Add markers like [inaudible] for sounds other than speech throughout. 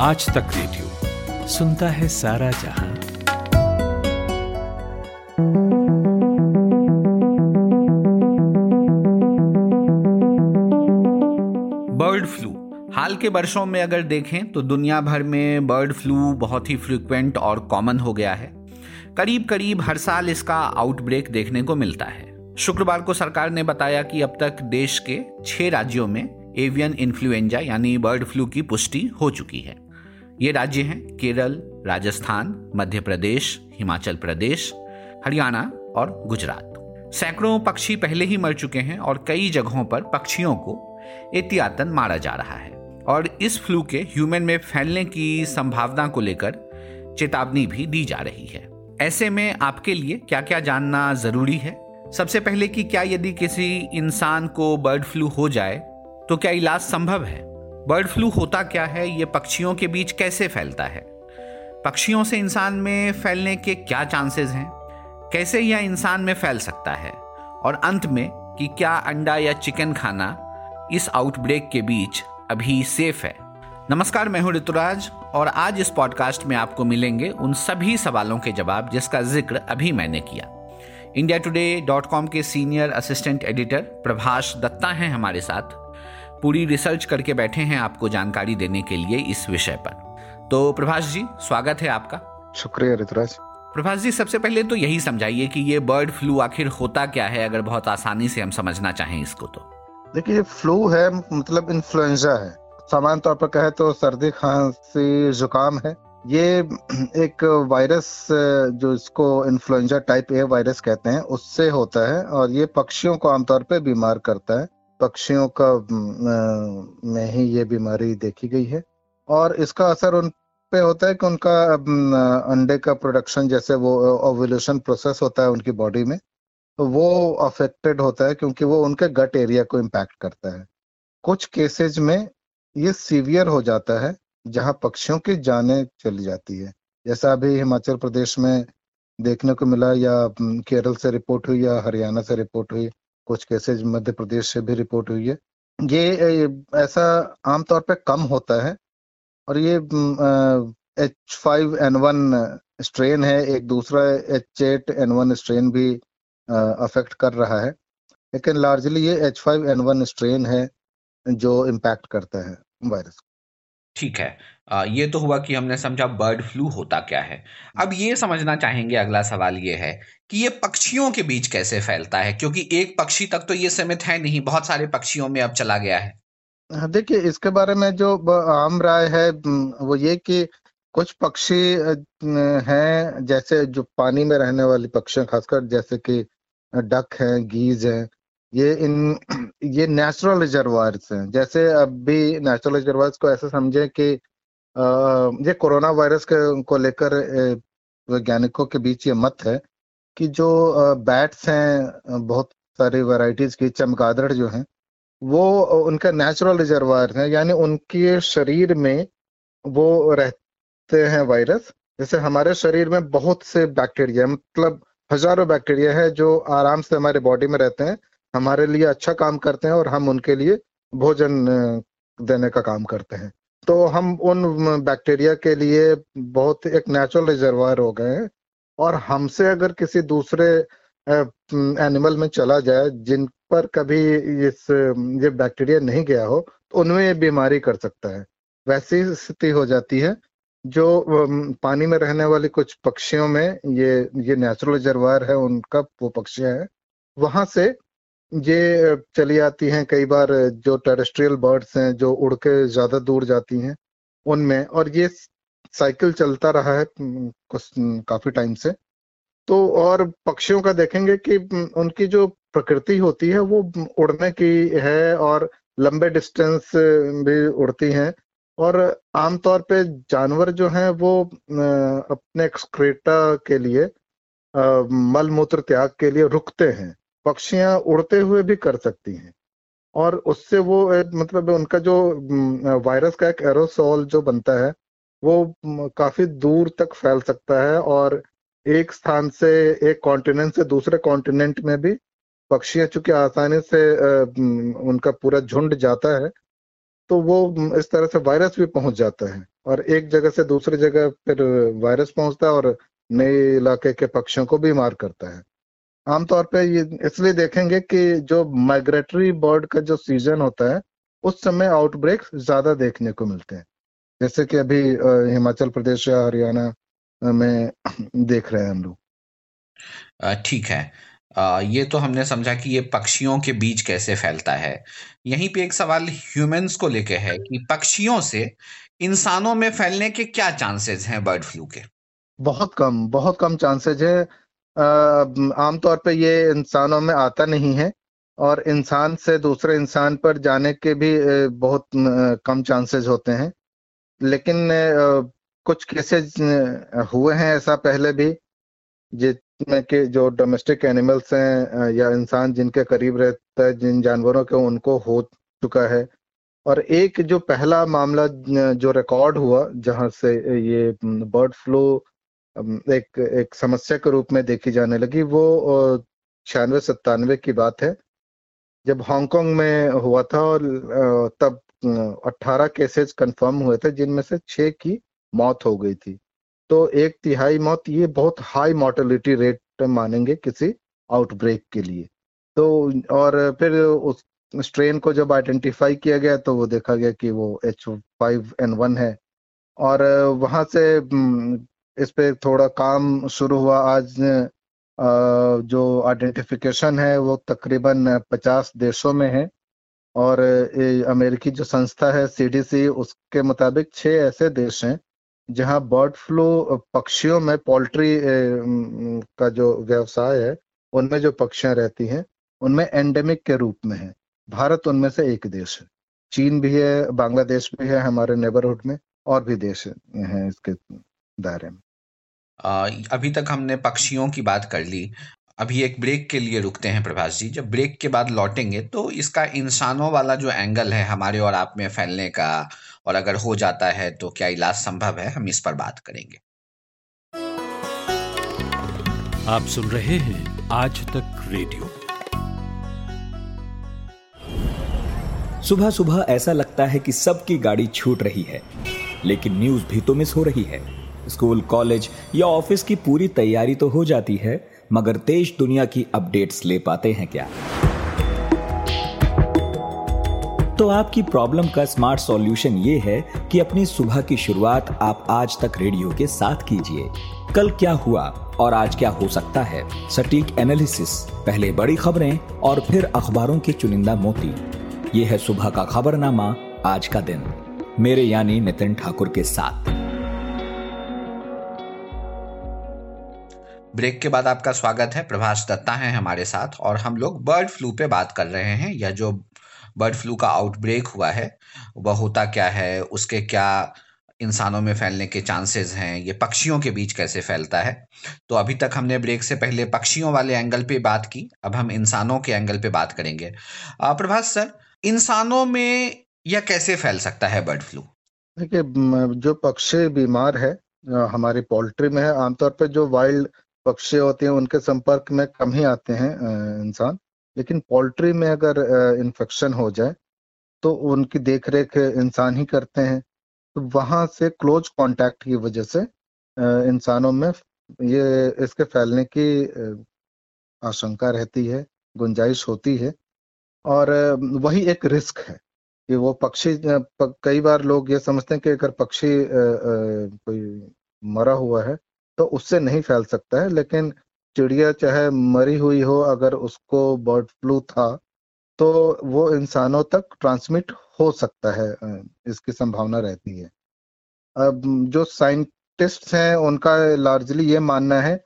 आज तक रेडियो। सुनता है सारा जहाँ। Bird flu. हाल के वर्षों में अगर देखें तो दुनिया भर में बर्ड फ्लू बहुत ही फ्रिक्वेंट और कॉमन हो गया है। करीब करीब हर साल इसका आउटब्रेक देखने को मिलता है। शुक्रवार को सरकार ने बताया कि अब तक देश के छह राज्यों में एवियन इन्फ्लुएंजा यानी बर्ड फ्लू की पुष्टि हो चुकी है। ये राज्य हैं केरल, राजस्थान, मध्य प्रदेश, हिमाचल प्रदेश, हरियाणा और गुजरात। सैकड़ों पक्षी पहले ही मर चुके हैं और कई जगहों पर पक्षियों को एहतियातन मारा जा रहा है। और इस फ्लू के ह्यूमन में फैलने की संभावना को लेकर चेतावनी भी दी जा रही है। ऐसे में आपके लिए क्या क्या जानना ज़रूरी है? सबसे पहले कि क्या यदि किसी इंसान को बर्ड फ्लू हो जाए तो क्या इलाज संभव है? बर्ड फ्लू होता क्या है? ये पक्षियों के बीच कैसे फैलता है? पक्षियों से इंसान में फैलने के क्या चांसेस हैं? कैसे यह इंसान में फैल सकता है? और अंत में, कि क्या अंडा या चिकन खाना इस आउटब्रेक के बीच अभी सेफ़ है? नमस्कार, मैं हूँ ऋतुराज, और आज इस पॉडकास्ट में आपको मिलेंगे उन सभी सवालों के जवाब जिसका ज़िक्र अभी मैंने किया। इंडिया टुडे डॉट कॉम के senior assistant editor Prabhash Dutta हैं हमारे साथ। पूरी रिसर्च करके बैठे हैं आपको जानकारी देने के लिए इस विषय पर। तो प्रभाष जी स्वागत है आपका। शुक्रिया ऋतुराज। प्रभाष जी सबसे पहले तो यही समझाइए कि ये बर्ड फ्लू आखिर होता क्या है अगर बहुत आसानी से हम समझना चाहें इसको तो। देखिए ये फ्लू है मतलब इन्फ्लुएंजा है। सामान्य तौर पर कहे तो सर्दी खांसी जुकाम है। ये [clears throat] एक वायरस जो इसको इन्फ्लुएंजा टाइप ए वायरस कहते हैं उससे होता है और ये पक्षियों को आमतौर पे बीमार करता है। पक्षियों का, में ही ये बीमारी देखी गई है। और इसका असर उन पे होता है कि उनका अंडे का प्रोडक्शन जैसे वो ओवुलेशन प्रोसेस होता है उनकी बॉडी में, वो अफेक्टेड होता है क्योंकि वो उनके गट एरिया को इम्पैक्ट करता है। कुछ केसेज में ये सीवियर हो जाता है, जहाँ पक्षियों की जाने चली जाती है। जैसा अभी हिमाचल प्रदेश में देखने को मिला या केरल से रिपोर्ट हुई या हरियाणा से रिपोर्ट हुई कुछ केसेज मध्य प्रदेश से भी रिपोर्ट हुई है। ये ऐसा आमतौर पे कम होता है और ये H five N one strain है। एक दूसरा H eight N one strain भी अफेक्ट कर रहा है। लेकिन लार्जली ये H five N one strain है जो इम्पैक्ट करता है वायरस ठीक है। आ, ये तो हुआ कि हमने समझा बर्ड फ्लू होता क्या है। अब ये समझना चाहेंगे अगला सवाल ये है कि ये पक्षियों के बीच कैसे फैलता है? क्योंकि एक पक्षी तक तो ये सीमित है नहीं बहुत सारे पक्षियों में अब चला गया है। हाँ, देखिए इसके बारे में जो आम राय है वो ये कि कुछ पक्षी हैं जैसे जो पानी में रहने वाली पक्षी खासकर जैसे कि डक हैं गीज हैं ये इन, ये नेचुरल रिजर्वायर्स हैं। जैसे अभी नेचुरल रिजर्वायर्स को ऐसे समझे कि ये कोरोना वायरस के, को लेकर वैज्ञानिकों के बीच ये मत है कि जो बैट्स हैं, बहुत सारी वैरायटीज की, चमगादड़ जो हैं, वो, उनका नेचुरल रिजर्वायर है, यानी उनके शरीर में वो रहते हैं वायरस जैसे हमारे शरीर में बहुत से बैक्टीरिया मतलब हज़ारों बैक्टीरिया है जो आराम से हमारे बॉडी में रहते हैं। हमारे लिए अच्छा काम करते हैं और हम उनके लिए भोजन देने का काम करते हैं। तो हम उन बैक्टीरिया के लिए बहुत एक नेचुरल रिजर्वायर हो गए हैं और हमसे अगर किसी दूसरे एनिमल में चला जाए जिन पर कभी इस, ये बैक्टीरिया नहीं गया हो तो उनमें ये बीमारी कर सकता है। वैसी स्थिति हो जाती है जो पानी में रहने वाली कुछ पक्षियों में ये ये नेचुरल रिजर्वायर है, उनका वो पक्षियाँ हैं, वहाँ से ये चली आती हैं कई बार जो टेरेस्ट्रियल बर्ड्स हैं, जो उड़ के ज़्यादा दूर जाती हैं, उनमें। और ये साइकिल चलता रहा है कुछ काफ़ी टाइम से। तो और पक्षियों का देखेंगे कि उनकी जो प्रकृति होती है, वो उड़ने की है और लंबे डिस्टेंस भी उड़ती हैं। और आमतौर पे जानवर जो हैं, वो अपने एक्सक्रेटा के लिए मल मूत्र त्याग के लिए रुकते हैं। पक्षियाँ उड़ते हुए भी कर सकती हैं। और उससे वो मतलब उनका जो वायरस का एक एरोसोल जो बनता है, वो काफ़ी दूर तक फैल सकता है और एक स्थान से एक कॉन्टिनेंट से दूसरे कॉन्टिनेंट में भी पक्षियाँ चूँकि आसानी से उनका पूरा झुंड जाता है तो वो इस तरह से वायरस भी पहुँच जाता है। और एक जगह से दूसरी जगह फिर वायरस पहुँचता है और नए इलाके के पक्षियों को भी मार करता है। आमतौर पे ये इसलिए देखेंगे कि जो माइग्रेटरी बर्ड का जो सीज़न होता है उस समय आउटब्रेक ज़्यादा देखने को मिलते हैं। जैसे कि अभी हिमाचल प्रदेश या हरियाणा में [clears throat] देख रहे हैं हम लोग। ठीक है। ये तो हमने समझा कि ये पक्षियों के बीच कैसे फैलता है। यहीं पे एक सवाल ह्यूमंस को लेके है कि पक्षियों से इंसानों में फैलने के क्या चांसेस हैं बर्ड फ्लू के? बहुत कम बहुत कम चांसेज है। आमतौर पे ये इंसानों में आता नहीं है और इंसान से दूसरे इंसान पर जाने के भी बहुत कम चांसेस होते हैं। लेकिन कुछ केसेस हुए हैं ऐसा पहले भी, जिसमें कि जो डोमेस्टिक एनिमल्स हैं या इंसान जिनके करीब रहता है, जिन जानवरों के उनको हो चुका है। और एक जो पहला मामला जो रिकॉर्ड हुआ, जहाँ से ये बर्ड फ्लू एक एक समस्या के रूप में देखी जाने लगी, वो छियानवे, सत्तानवे की बात है। जब हांगकांग में हुआ था और तब 18 केसेस कंफर्म हुए थे, जिनमें से छह की मौत हो गई थी। तो एक तिहाई मौत, ये बहुत हाई मोर्टेलिटी रेट मानेंगे किसी आउटब्रेक के लिए। तो और फिर उस स्ट्रेन को जब आइडेंटिफाई किया गया तो वो देखा गया कि वो एच फाइव एन वन है। और, वहाँ से इस पे थोड़ा काम शुरू हुआ। आज जो आइडेंटिफिकेशन है, वो तकरीबन 50 देशों में है। और अमेरिकी जो संस्था है सीडीसी उसके मुताबिक छह ऐसे देश हैं, जहाँ बर्ड फ्लू पक्षियों में पोल्ट्री का जो व्यवसाय है, उनमें जो पक्षियाँ रहती हैं, उनमें एंडेमिक के रूप में है। भारत उनमें से एक देश है। चीन भी है, बांग्लादेश भी है, हमारे नेबरहुड में और भी देश हैं इसके दायरे में। अभी तक हमने पक्षियों की बात कर ली। अभी एक ब्रेक के लिए रुकते हैं प्रभाष जी। जब ब्रेक के बाद लौटेंगे तो इसका इंसानों वाला जो एंगल है हमारे और आप में फैलने का और अगर हो जाता है तो क्या इलाज संभव है? हम इस पर बात करेंगे। आप सुन रहे हैं आज तक रेडियो। सुबह सुबह ऐसा लगता है कि सबकी गाड़ी छूट रही है लेकिन न्यूज़ भी तो मिस हो रही है। स्कूल, कॉलेज या ऑफ़िस की पूरी तैयारी तो हो जाती है, मगर देश दुनिया की अपडेट्स ले पाते हैं क्या? तो आपकी प्रॉब्लम का स्मार्ट सॉल्यूशन ये है कि अपनी सुबह की शुरुआत आप आज तक रेडियो के साथ कीजिए। कल क्या हुआ और आज क्या हो सकता है? सटीक एनालिसिस, पहले बड़ी खबरें और फिर अखबारों के चुनिंदा मोती। ये है सुबह का खबरनामा आज का दिन। मेरे यानी नितिन ठाकुर के साथ। ब्रेक के बाद आपका स्वागत है। प्रभाष दत्ता है हमारे साथ और हम लोग बर्ड फ्लू पे बात कर रहे हैं। या जो बर्ड फ्लू का आउटब्रेक हुआ है, वह होता क्या है? उसके क्या इंसानों में फैलने के चांसेस हैं? ये पक्षियों के बीच कैसे फैलता है? तो अभी तक हमने ब्रेक से पहले पक्षियों वाले एंगल पे बात की। अब हम इंसानों के एंगल पे बात करेंगे। प्रभाष सर, इंसानों में यह कैसे फैल सकता है बर्ड फ्लू? देखिए जो पक्षी बीमार है हमारी पोल्ट्री में है, आमतौर पर जो वाइल्ड पक्षी होते हैं, उनके संपर्क में कम ही आते हैं इंसान। लेकिन पोल्ट्री में अगर इन्फेक्शन हो जाए तो उनकी देख रेख इंसान ही करते हैं। तो वहाँ से क्लोज कांटेक्ट की वजह से इंसानों में ये, इसके फैलने की आशंका रहती है, गुंजाइश होती है। और वही एक रिस्क है कि वो पक्षी कई बार लोग ये समझते हैं कि अगर पक्षी कोई मरा हुआ है तो उससे नहीं फैल सकता है, लेकिन चिड़िया चाहे मरी हुई हो, अगर उसको बर्ड फ्लू था तो वो इंसानों तक ट्रांसमिट हो सकता है इसकी संभावना रहती है। अब जो साइंटिस्ट हैं, उनका लार्जली ये मानना है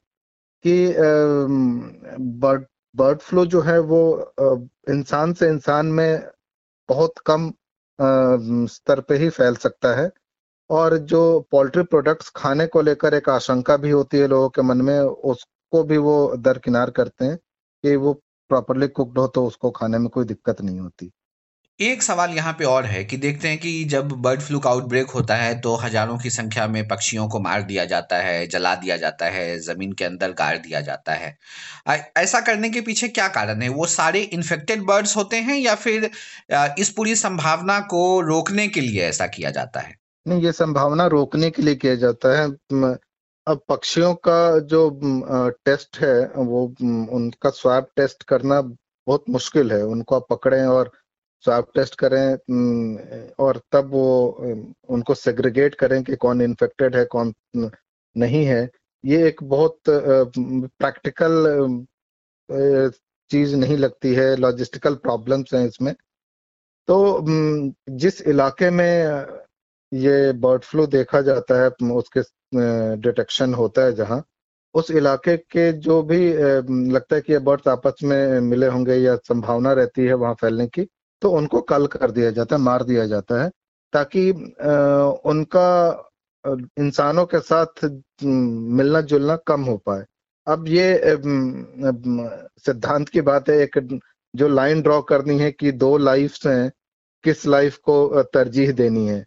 कि बर्ड बर्ड फ्लू जो है, वो इंसान से इंसान में बहुत कम स्तर पे ही फैल सकता है। और जो पोल्ट्री प्रोडक्ट्स खाने को लेकर एक आशंका भी होती है लोगों के मन में, उसको भी वो दरकिनार करते हैं कि वो प्रॉपरली कुकड हो तो उसको खाने में कोई दिक्कत नहीं होती। एक सवाल यहाँ पे और है कि देखते हैं कि जब बर्ड फ्लू का आउटब्रेक होता है तो हज़ारों की संख्या में पक्षियों को मार दिया जाता है, जला दिया जाता है, ज़मीन के अंदर गाड़ दिया जाता है। ऐसा करने के पीछे क्या कारण है? वो सारे इन्फेक्टेड बर्ड्स होते हैं या फिर इस पूरी संभावना को रोकने के लिए ऐसा किया जाता है? नहीं, ये संभावना रोकने के लिए किया जाता है। अब पक्षियों का जो टेस्ट है, वो उनका स्वाब टेस्ट करना बहुत मुश्किल है। उनको आप पकड़ें और स्वाब टेस्ट करें और तब वो उनको सेग्रीगेट करें कि कौन इन्फेक्टेड है, कौन नहीं है। ये एक बहुत प्रैक्टिकल चीज़ नहीं लगती है लॉजिस्टिकल प्रॉब्लम्स हैं इसमें। तो जिस इलाके में ये बर्ड फ्लू देखा जाता है उसके डिटेक्शन होता है जहाँ। उस इलाके के जो भी लगता है कि ये बर्ड्स आपस में मिले होंगे या संभावना रहती है वहाँ फैलने की तो उनको कल कर दिया जाता है, मार दिया जाता है, ताकि उनका इंसानों के साथ मिलना जुलना कम हो पाए। अब ये सिद्धांत की बात है, एक जो लाइन ड्रॉ करनी है कि दो लाइफ्स हैं, किस लाइफ को तरजीह देनी है।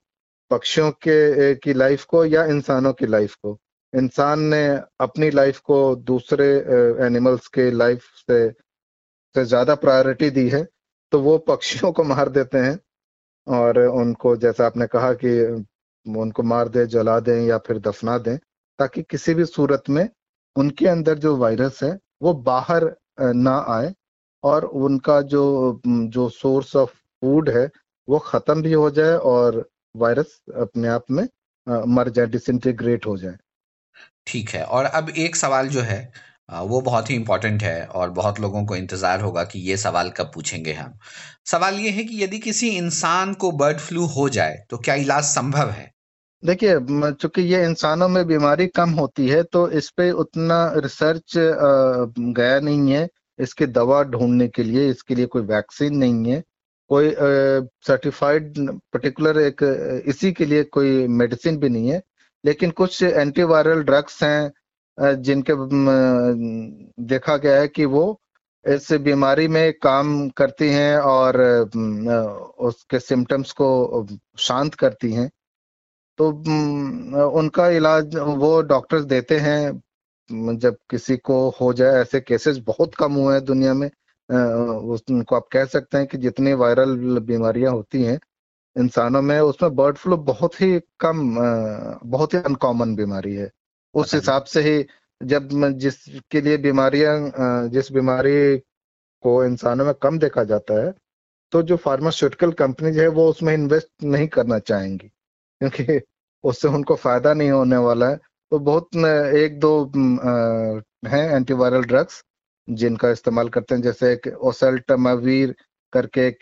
पक्षियों के की लाइफ को या इंसानों की लाइफ को। इंसान ने अपनी लाइफ को दूसरे एनिमल्स के लाइफ से से ज़्यादा प्रायोरिटी दी है तो वो पक्षियों को मार देते हैं और उनको, जैसा आपने कहा कि, उनको मार दे, जला दें या फिर दफना दें, ताकि किसी भी सूरत में उनके अंदर जो वायरस है, वो बाहर ना आए और उनका जो जो सोर्स ऑफ़ फ़ूड है, वो खत्म भी हो जाए और वायरस अपने आप में मर जाए डिसइंटीग्रेट हो जाए। ठीक है और अब एक सवाल जो है वो बहुत ही इंपॉर्टेंट है और बहुत लोगों को इंतज़ार होगा कि ये सवाल कब पूछेंगे हम। सवाल ये है कि यदि किसी इंसान को बर्ड फ्लू हो जाए तो क्या इलाज संभव है? देखिए चूँकि ये इंसानों में बीमारी कम होती है तो इस पे उतना रिसर्च गया नहीं है। इसके दवा ढूँढने के लिए इसके लिए कोई वैक्सीन नहीं है। कोई सर्टिफाइड पर्टिकुलर एक, इसी के लिए कोई मेडिसिन भी नहीं है। लेकिन कुछ एंटीवायरल ड्रग्स हैं जिनके देखा गया है कि वो इस बीमारी में काम करती हैं और उसके सिम्टम्स को शांत करती हैं। तो उनका इलाज वो डॉक्टर्स देते हैं, जब किसी को हो जाए, ऐसे केसेस बहुत कम हुए हैं दुनिया में। उनको आप कह सकते हैं कि जितनी वायरल बीमारियाँ होती हैं इंसानों में उसमें बर्ड फ्लू बहुत ही कम बहुत ही अनकॉमन बीमारी है। उस हिसाब से ही जब जिसके लिए बीमारियाँ जिस बीमारी को इंसानों में कम देखा जाता है तो जो फार्मास्यूटिकल कंपनीज़ है वो उसमें इन्वेस्ट नहीं करना चाहेंगी क्योंकि उससे उनको फ़ायदा नहीं होने वाला है। तो बहुत एक दो हैं एंटीवायरल ड्रग्स जिनका इस्तेमाल करते हैं जैसे एक ओसेल्टमावीर करके एक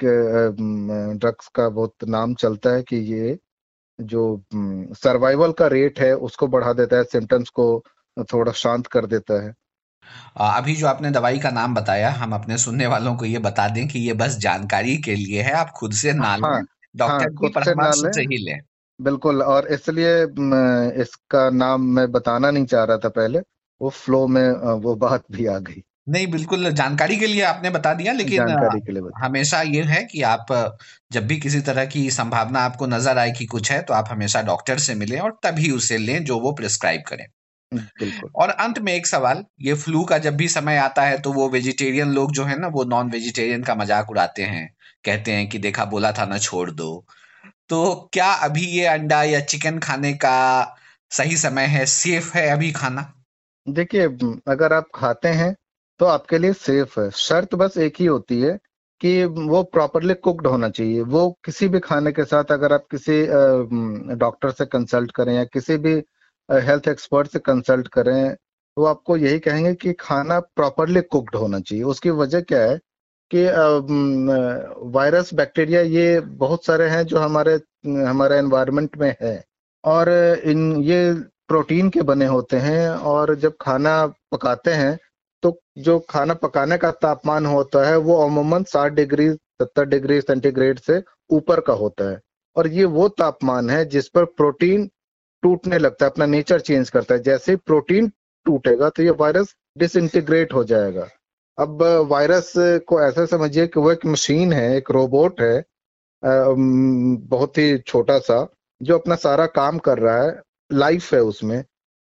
ड्रग्स का बहुत नाम चलता है कि ये जो सर्वाइवल का रेट है उसको बढ़ा देता है सिम्टम्स को थोड़ा शांत कर देता है। अभी जो आपने दवाई का नाम बताया हम अपने सुनने वालों को ये बता दें कि ये बस जानकारी के लिए है आप खुद से ना लें हाँ, डॉक्टर हाँ, की परामर्श से ही लें। बिल्कुल और इसलिए इसका नाम मैं बताना नहीं चाह रहा था पहले वो फ्लो में वो बात भी आ गई। नहीं बिल्कुल जानकारी के लिए आपने बता दिया लेकिन हमेशा ये है कि आप जब भी किसी तरह की संभावना आपको नज़र आए कि कुछ है तो आप हमेशा डॉक्टर से मिलें और तभी उसे लें जो वो प्रिस्क्राइब करें। बिल्कुल। और अंत में एक सवाल ये फ्लू का जब भी समय आता है तो वो वेजिटेरियन लोग जो है ना वो नॉन वेजिटेरियन का मज़ाक उड़ाते हैं कहते हैं कि देखा बोला था ना छोड़ दो। तो क्या अभी ये अंडा या चिकन खाने का सही समय है सेफ़ है अभी खाना? देखिए अगर आप खाते हैं तो आपके लिए सेफ़ है। शर्त बस एक ही होती है कि वो प्रॉपरली कुक्ड होना चाहिए। वो किसी भी खाने के साथ अगर आप किसी डॉक्टर से कंसल्ट करें या किसी भी हेल्थ एक्सपर्ट से कंसल्ट करें तो आपको यही कहेंगे कि खाना प्रॉपरली कुक्ड होना चाहिए। उसकी वजह क्या है कि वायरस बैक्टीरिया ये बहुत सारे हैं जो हमारे हमारे एनवायरनमेंट में है। और इन, ये प्रोटीन के बने होते हैं और जब खाना पकाते हैं तो जो खाना पकाने का तापमान होता है, वो अमूमन साठ डिग्री, सत्तर डिग्री सेंटीग्रेड से ऊपर का होता है। और ये वो तापमान है जिस पर प्रोटीन टूटने लगता है, अपना नेचर चेंज करता है। जैसे ही प्रोटीन टूटेगा तो ये वायरस डिसइंटीग्रेट हो जाएगा। अब वायरस को ऐसा समझिए कि वो एक मशीन है, एक रोबोट है बहुत ही छोटा सा, जो अपना सारा काम कर रहा है, लाइफ है उसमें।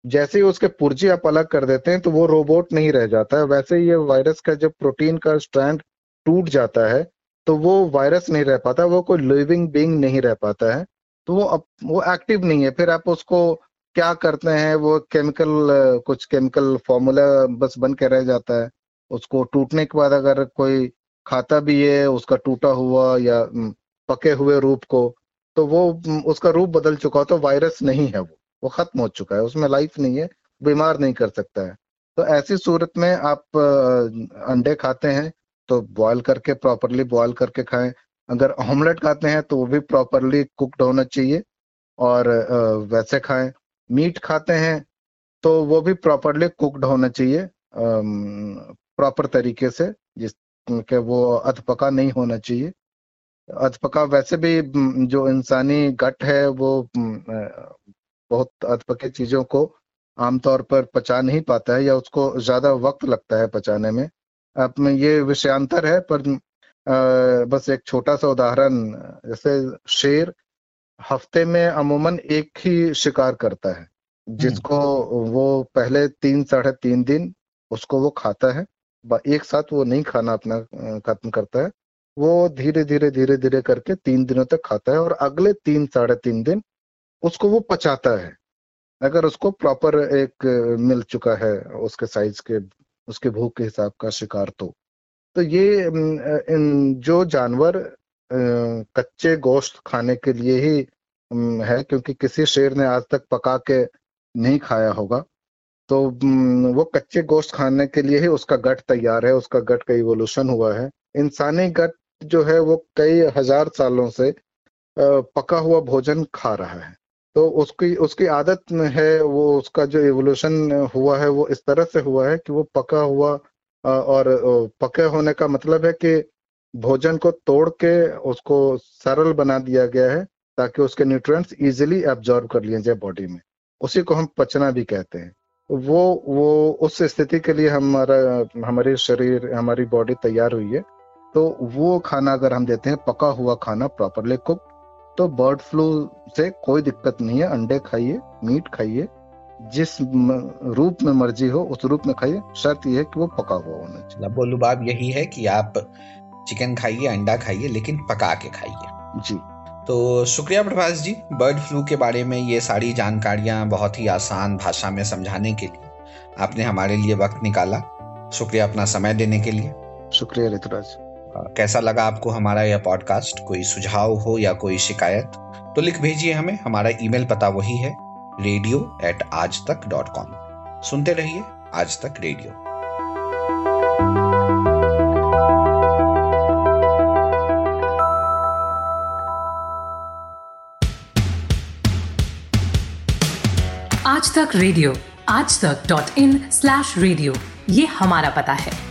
जैसे ही उसके पुर्जे आप अलग कर देते हैं तो वो रोबोट नहीं रह जाता है। वैसे ये वायरस का जब प्रोटीन का स्ट्रैंड टूट जाता है तो वो वायरस नहीं रह पाता, वो कोई लिविंग बींग नहीं रह पाता है। तो वो अब वो एक्टिव नहीं है। फिर आप उसको क्या करते हैं, वो केमिकल कुछ केमिकल फॉर्मूला बस बन के रह जाता है। उसको टूटने के बाद अगर कोई खाता भी है, उसका टूटा हुआ या पके हुए रूप को तो वो उसका रूप बदल चुका हो तो वायरस नहीं है वो। वो खत्म हो चुका है, उसमें लाइफ नहीं है, बीमार नहीं कर सकता है। तो ऐसी सूरत में आप अंडे खाते हैं तो बॉयल करके प्रॉपरली बॉयल करके खाएँ। अगर ऑमलेट खाते हैं तो वो भी प्रॉपरली कुकड होना चाहिए, और वैसे खाएँ। मीट खाते हैं तो वो भी प्रॉपरली कुकड होना चाहिए प्रॉपर तरीके से, जिसके वो अधपका नहीं होना चाहिए। अधपका वैसे भी जो इंसानी गट है, वो बहुत अधपके चीज़ों को आमतौर पर पचा नहीं पाता है या उसको ज़्यादा वक्त लगता है पचाने में। अब में ये विषयांतर है, पर बस एक छोटा सा उदाहरण, जैसे शेर हफ़्ते में अमूमन एक ही शिकार करता है, जिसको वो पहले तीन, साढ़े तीन दिन उसको वो खाता है एक साथ वो नहीं खाना अपना खत्म करता है, वो धीरे धीरे धीरे धीरे करके तीन दिनों तक खाता है और अगले तीन, साढ़े तीन दिन उसको वो पचाता है। अगर उसको प्रॉपर एक मिल चुका है उसके साइज़ के, उसके भूख के हिसाब का शिकार तो। तो ये इन जो जानवर कच्चे गोश्त खाने के लिए ही है, क्योंकि किसी शेर ने आज तक पका के नहीं खाया होगा तो वो कच्चे गोश्त खाने के लिए ही उसका गट तैयार है, उसका गट का इवोल्यूशन हुआ है। इंसानी गट जो है वो कई हज़ार सालों से पका हुआ भोजन खा रहा है। तो उसकी उसकी आदत है, वो उसका जो एवोल्यूशन हुआ है, वो इस तरह से हुआ है कि वो पका हुआ और पके होने का मतलब है कि भोजन को तोड़ के उसको सरल बना दिया गया है, ताकि उसके न्यूट्रिएंट्स इजीली एब्जॉर्ब कर लिए जाए बॉडी में। उसी को हम पचना भी कहते हैं। वो वो, उस स्थिति के लिए हमारा, हमारे शरीर, हमारी बॉडी तैयार हुई है। तो वो खाना अगर हम देते हैं, पका हुआ खाना प्रॉपरली कुक तो बर्ड फ्लू से कोई दिक्कत नहीं है अंडे खाइए मीट खाइए जिस रूप में मर्ज़ी हो उस रूप में खाइए शर्त यह है कि वो पका हुआ होना चाहिए। बोलू बाब यही है कि आप चिकन खाइए अंडा खाइए लेकिन पका के खाइए। जी। तो शुक्रिया प्रभास जी बर्ड फ्लू के बारे में ये सारी जानकारियाँ बहुत ही आसान भाषा में समझाने के लिए आपने हमारे लिए वक्त निकाला। शुक्रिया अपना समय देने के लिए। शुक्रिया ऋतुराज। कैसा लगा आपको हमारा यह पॉडकास्ट कोई सुझाव हो या कोई शिकायत? तो लिख भेजिए हमें। हमारा ईमेल पता वही है रेडियो एट आज तक डॉट कॉम सुनते रहिए आज तक रेडियो आज तक रेडियो आज तक डॉट इन स्लैश रेडियो ये हमारा पता है।